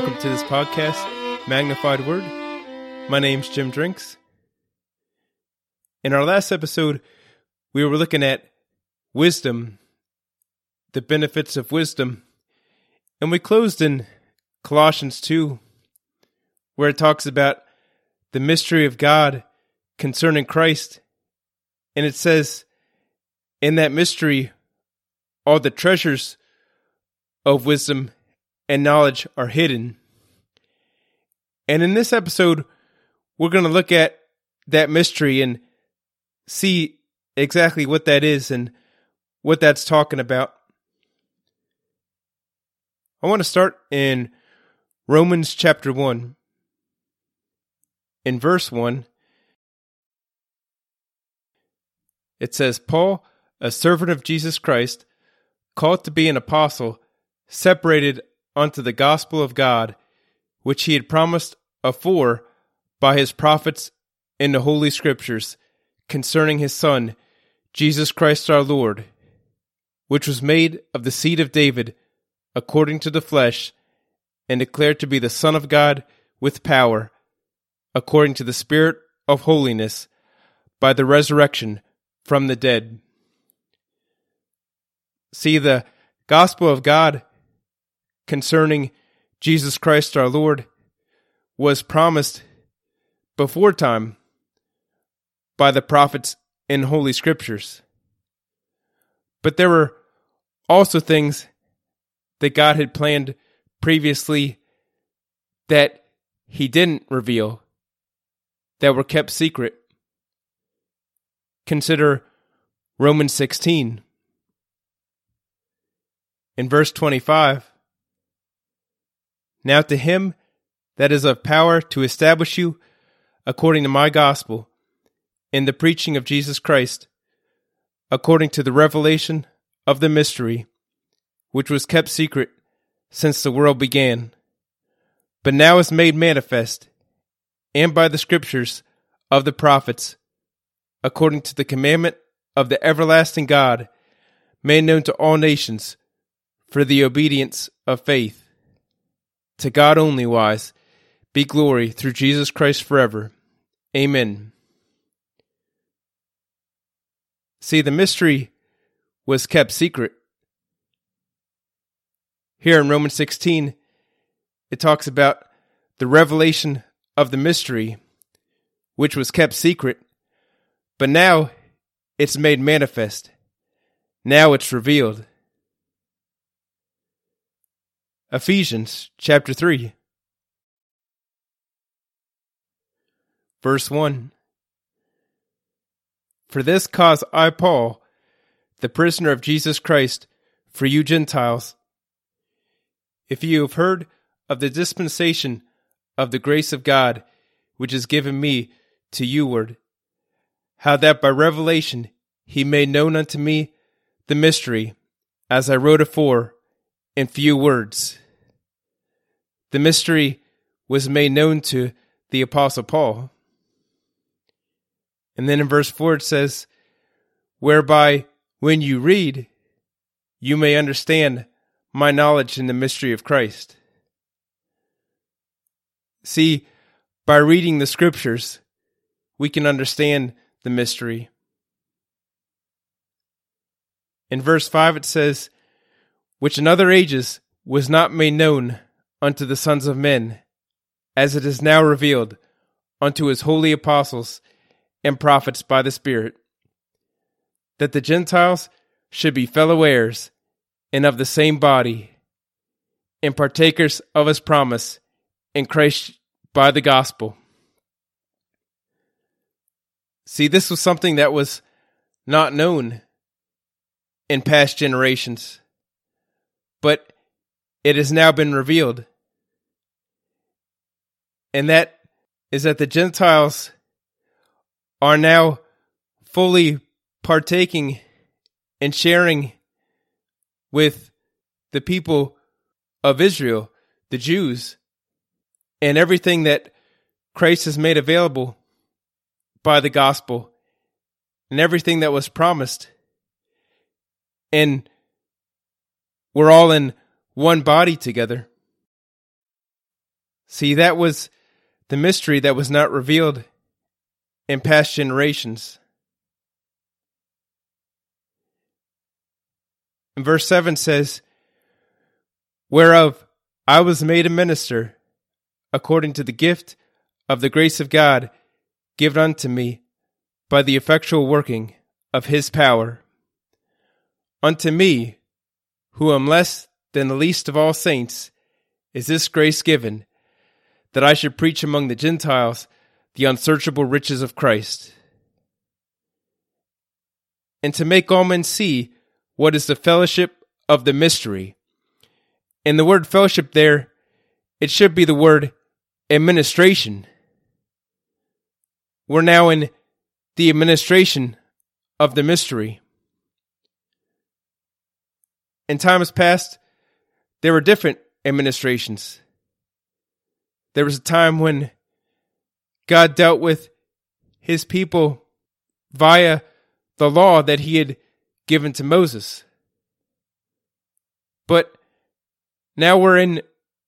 Welcome to this podcast, Magnified Word. My name's Jim Drinks. In our last episode, we were looking at wisdom, the benefits of wisdom, and we closed in Colossians 2, where it talks about the mystery of God concerning Christ. And it says, in that mystery, all the treasures of wisdom and knowledge are hidden. And in this episode, we're going to look at that mystery and see exactly what that is and what that's talking about. I want to start in Romans chapter 1. In verse 1, it says, Paul, a servant of Jesus Christ, called to be an apostle, separated unto the gospel of God, which he had promised afore by his prophets in the holy scriptures concerning his Son, Jesus Christ our Lord, which was made of the seed of David according to the flesh, and declared to be the Son of God with power, according to the Spirit of holiness, by the resurrection from the dead. See, the gospel of God concerning Jesus Christ our Lord was promised before time by the prophets in Holy Scriptures. But there were also things that God had planned previously that He didn't reveal, that were kept secret. Consider Romans 16. In verse 25, now to him that is of power to establish you according to my gospel in the preaching of Jesus Christ, according to the revelation of the mystery, which was kept secret since the world began, but now is made manifest, and by the scriptures of the prophets, according to the commandment of the everlasting God, made known to all nations for the obedience of faith to God only wise, be glory through Jesus Christ forever. Amen. See, the mystery was kept secret. Here in Romans 16, it talks about the revelation of the mystery, which was kept secret, but now it's made manifest. Now it's revealed. Ephesians chapter 3, verse 1. For this cause I, Paul, the prisoner of Jesus Christ, for you Gentiles, if you have heard of the dispensation of the grace of God which is given me to youward, how that by revelation he made known unto me the mystery, as I wrote afore in few words. The mystery was made known to the Apostle Paul. And then in verse 4 it says, Whereby when you read, you may understand my knowledge in the mystery of Christ. See, by reading the scriptures, we can understand the mystery. In verse 5 it says, Which in other ages was not made known unto the sons of men, as it is now revealed unto his holy apostles and prophets by the Spirit, that the Gentiles should be fellow heirs and of the same body, and partakers of his promise in Christ by the gospel. See, this was something that was not known in past generations, but it has now been revealed and that is that the Gentiles are now fully partaking and sharing with the people of Israel, the Jews, and everything that Christ has made available by the gospel and everything that was promised. And we're all in one body together. See, that was the mystery that was not revealed in past generations. And verse 7 says, Whereof I was made a minister according to the gift of the grace of God given unto me by the effectual working of his power. Unto me, who am less than the least of all saints, is this grace given, that I should preach among the Gentiles the unsearchable riches of Christ, and to make all men see what is the fellowship of the mystery. And the word fellowship there, it should be the word administration. We're now in the administration of the mystery. In times past, there were different administrations. There was a time when God dealt with his people via the law that he had given to Moses. But now we're in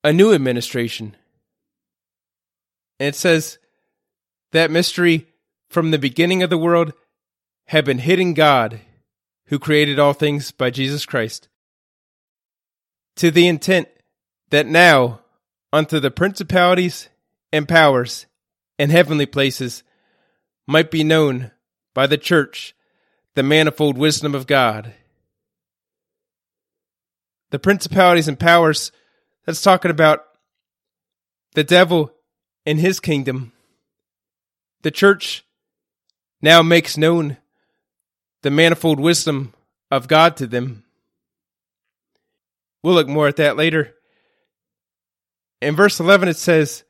a new administration. And it says that mystery from the beginning of the world had been hidden God who created all things by Jesus Christ to the intent that now unto the principalities and powers and heavenly places might be known by the church the manifold wisdom of God. The principalities and powers, that's talking about the devil and his kingdom. The church now makes known the manifold wisdom of God to them. We'll look more at that later. In verse 11, it says,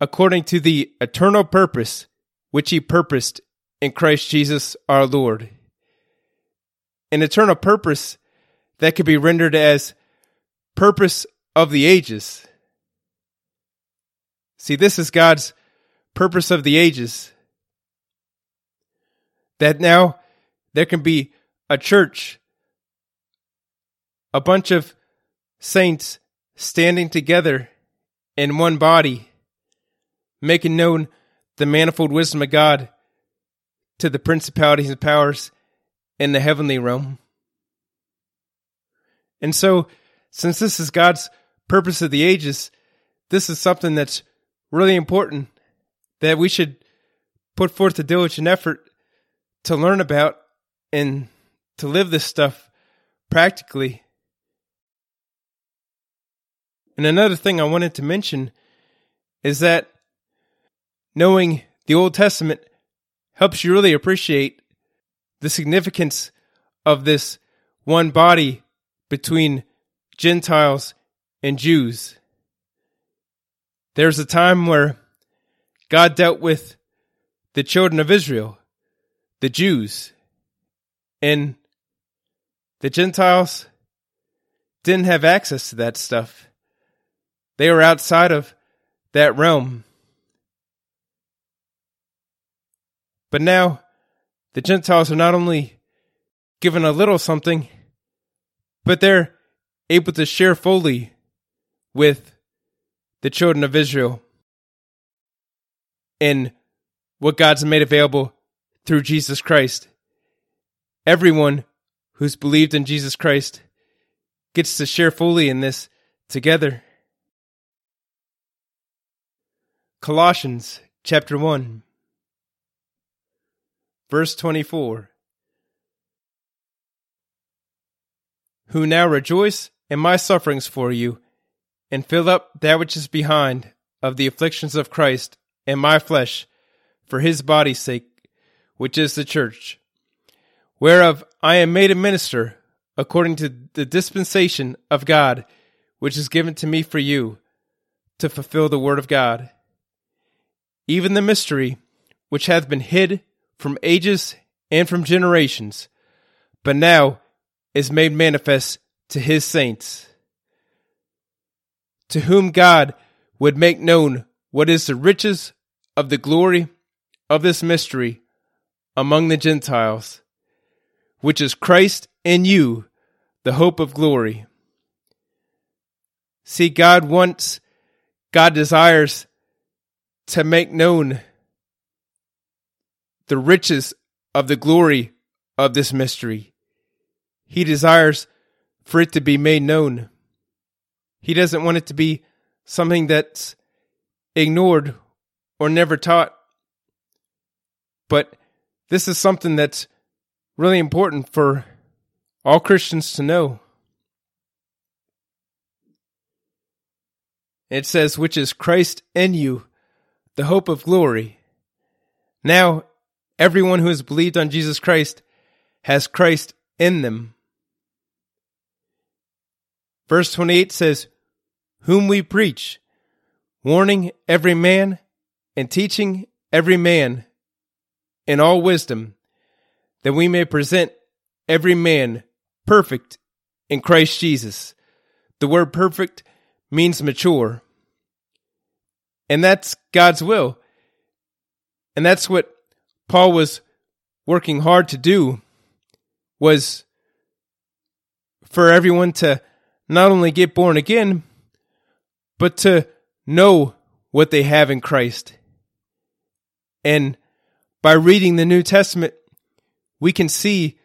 according to the eternal purpose which he purposed in Christ Jesus our Lord. An eternal purpose that could be rendered as purpose of the ages. See, this is God's purpose of the ages. That now there can be a church, a bunch of saints standing together in one body, making known the manifold wisdom of God to the principalities and powers in the heavenly realm. And so, since this is God's purpose of the ages, this is something that's really important that we should put forth a diligent effort to learn about and to live this stuff practically and another thing I wanted to mention is that knowing the Old Testament helps you really appreciate the significance of this one body between Gentiles and Jews. There's a time where God dealt with the children of Israel, the Jews, and the Gentiles didn't have access to that stuff. They were outside of that realm. But now the Gentiles are not only given a little something, but they're able to share fully with the children of Israel in what God's made available through Jesus Christ. Everyone who's believed in Jesus Christ gets to share fully in this together. Colossians chapter 1, verse 24. Who now rejoice in my sufferings for you, and fill up that which is behind of the afflictions of Christ in my flesh, for his body's sake, which is the church, whereof I am made a minister according to the dispensation of God, which is given to me for you, to fulfill the word of God even the mystery which hath been hid from ages and from generations, but now is made manifest to his saints, to whom God would make known what is the riches of the glory of this mystery among the Gentiles, which is Christ in you, the hope of glory. See, God wants God desires to make known the riches of the glory of this mystery. He desires for it to be made known. He doesn't want it to be something that's ignored or never taught. But this is something that's really important for all Christians to know. It says, which is Christ in you, the hope of glory. Now, everyone who has believed on Jesus Christ has Christ in them. Verse 28 says, Whom we preach, warning every man and teaching every man in all wisdom, that we may present every man perfect in Christ Jesus. The word perfect means mature. And that's God's will. And that's what Paul was working hard to do was for everyone to not only get born again, but to know what they have in Christ. And by reading the New Testament, we can see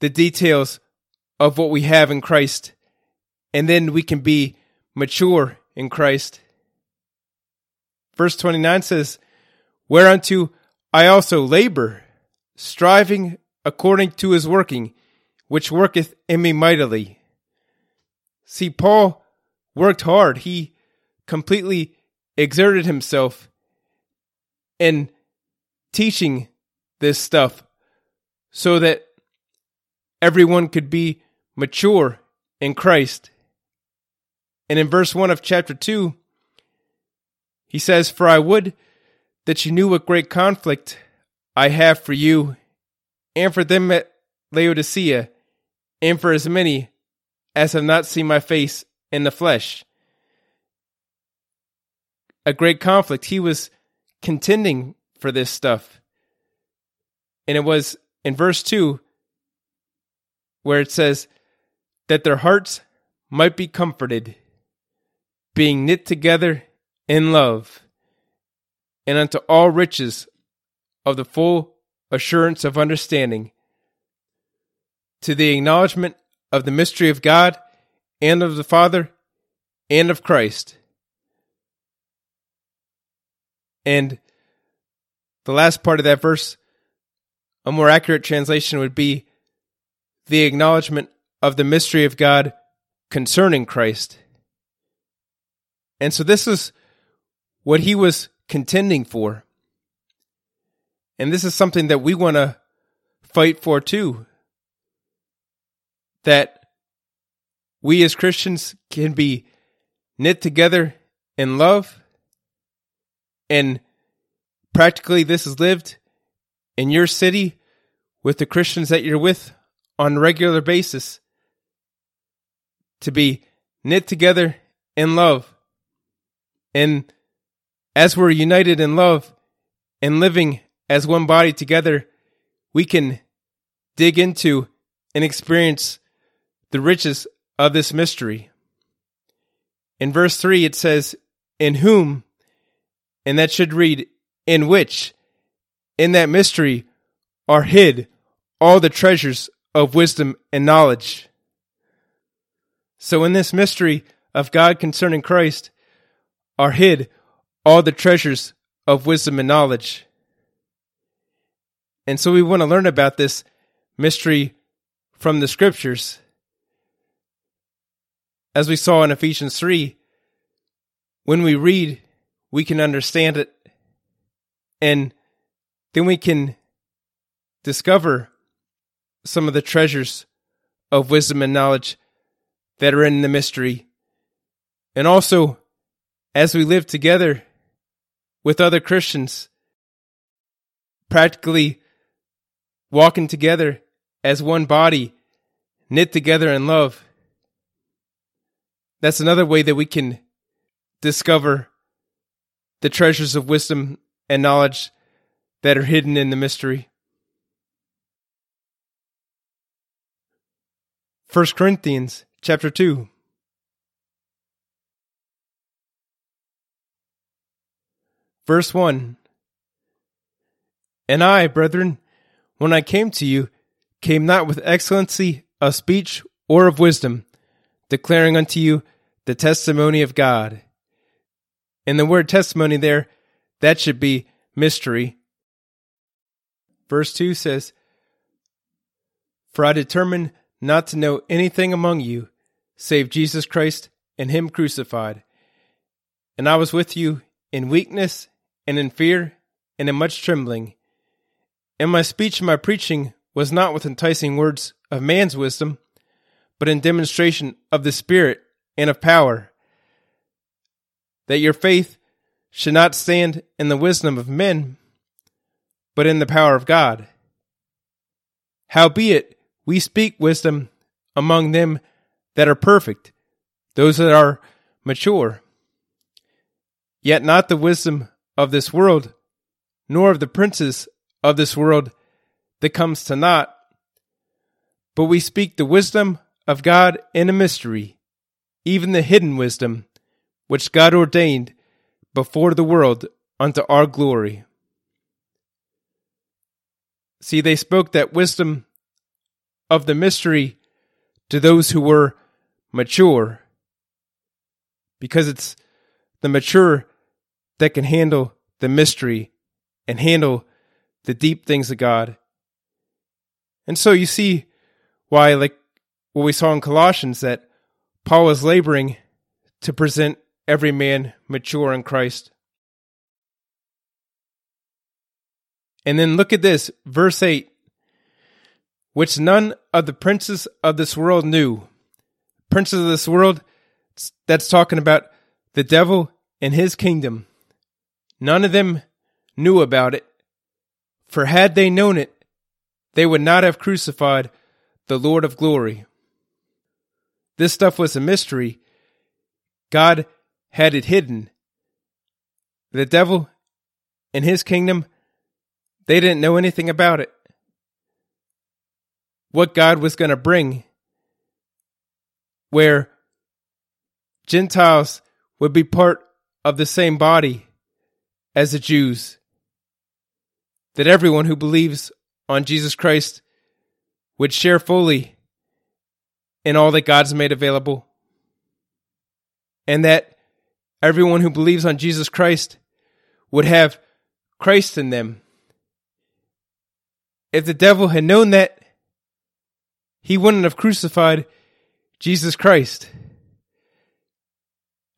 the details of what we have in Christ. And then we can be mature in Christ. Verse 29 says, Whereunto I also labor, striving according to his working, which worketh in me mightily. See, Paul worked hard. He completely exerted himself in teaching this stuff so that everyone could be mature in Christ. And in verse 1 of chapter 2, he says, For I would that you knew what great conflict I have for you and for them at Laodicea, and for as many as have not seen my face in the flesh. A great conflict. He was contending for this stuff. And it was in verse 2 where it says, That their hearts might be comforted being knit together in love, and unto all riches of the full assurance of understanding, to the acknowledgement of the mystery of God and of the Father and of Christ. And the last part of that verse, a more accurate translation would be the acknowledgement of the mystery of God concerning Christ. And so this is what he was contending for. And this is something that we want to fight for too. That we as Christians can be knit together in love. And practically, this is lived in your city with the Christians that you're with on a regular basis. To be knit together in love. And as we're united in love and living as one body together, we can dig into and experience the riches of this mystery. In verse 3, it says, In whom, and that should read, In which, in that mystery, are hid all the treasures of wisdom and knowledge. So, in this mystery of God concerning Christ, are hid all the treasures of wisdom and knowledge. And so we want to learn about this mystery from the scriptures. As we saw in Ephesians 3, when we read, we can understand it, and then we can discover some of the treasures of wisdom and knowledge that are in the mystery, and also as we live together with other Christians, practically walking together as one body, knit together in love. That's another way that we can discover the treasures of wisdom and knowledge that are hidden in the mystery. 1 Corinthians chapter 2 Verse 1 And I, brethren, when I came to you, came not with excellency of speech or of wisdom, declaring unto you the testimony of God. And the word testimony there, that should be mystery. Verse 2 says, For I determined not to know anything among you save Jesus Christ and Him crucified. And I was with you in weakness and in fear and in much trembling. And my speech and my preaching was not with enticing words of man's wisdom, but in demonstration of the Spirit and of power, that your faith should not stand in the wisdom of men, but in the power of God. Howbeit, we speak wisdom among them that are perfect, those that are mature. Yet not the wisdom of this world, nor of the princes of this world that comes to naught, but we speak the wisdom of God in a mystery, even the hidden wisdom, which God ordained before the world unto our glory. See, they spoke that wisdom of the mystery to those who were mature, because it's the mature that can handle the mystery and handle the deep things of God. And so you see why, like what we saw in Colossians, that Paul is laboring to present every man mature in Christ. And then look at this, verse 8, which none of the princes of this world knew. Princes of this world, that's talking about the devil and his kingdom. None of them knew about it, for had they known it, they would not have crucified the Lord of glory. This stuff was a mystery. God had it hidden. The devil and his kingdom, they didn't know anything about it. What God was going to bring, where Gentiles would be part of the same body as the Jews. That everyone who believes on Jesus Christ would share fully in all that God's made available. And that everyone who believes on Jesus Christ would have Christ in them. If the devil had known that, he wouldn't have crucified Jesus Christ.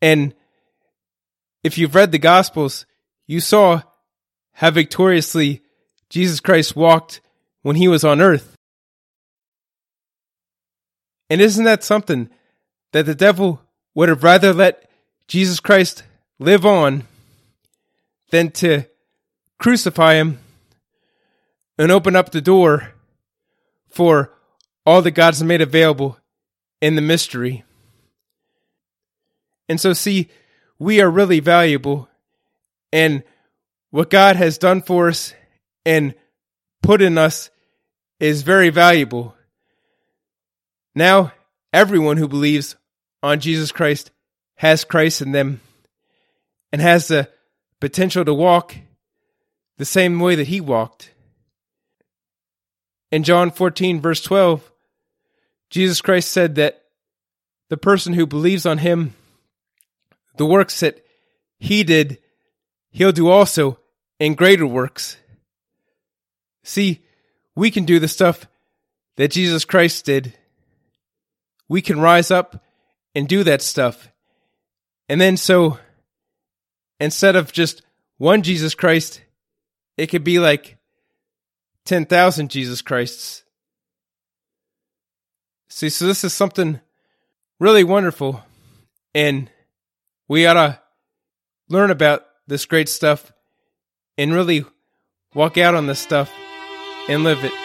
And if you've read the Gospels, you saw how victoriously Jesus Christ walked when he was on earth. And isn't that something that the devil would have rather let Jesus Christ live on than to crucify him and open up the door for all that God's made available in the mystery. And so, see, we are really valuable. And what God has done for us and put in us is very valuable. Now, everyone who believes on Jesus Christ has Christ in them and has the potential to walk the same way that he walked. In John 14, verse 12, Jesus Christ said that the person who believes on him, the works that he did, he'll do also in greater works. See, we can do the stuff that Jesus Christ did. We can rise up and do that stuff. And then so instead of just one Jesus Christ, it could be like 10,000 Jesus Christs. See, so this is something really wonderful. And we ought to learn about this great stuff and really walk out on this stuff and live it.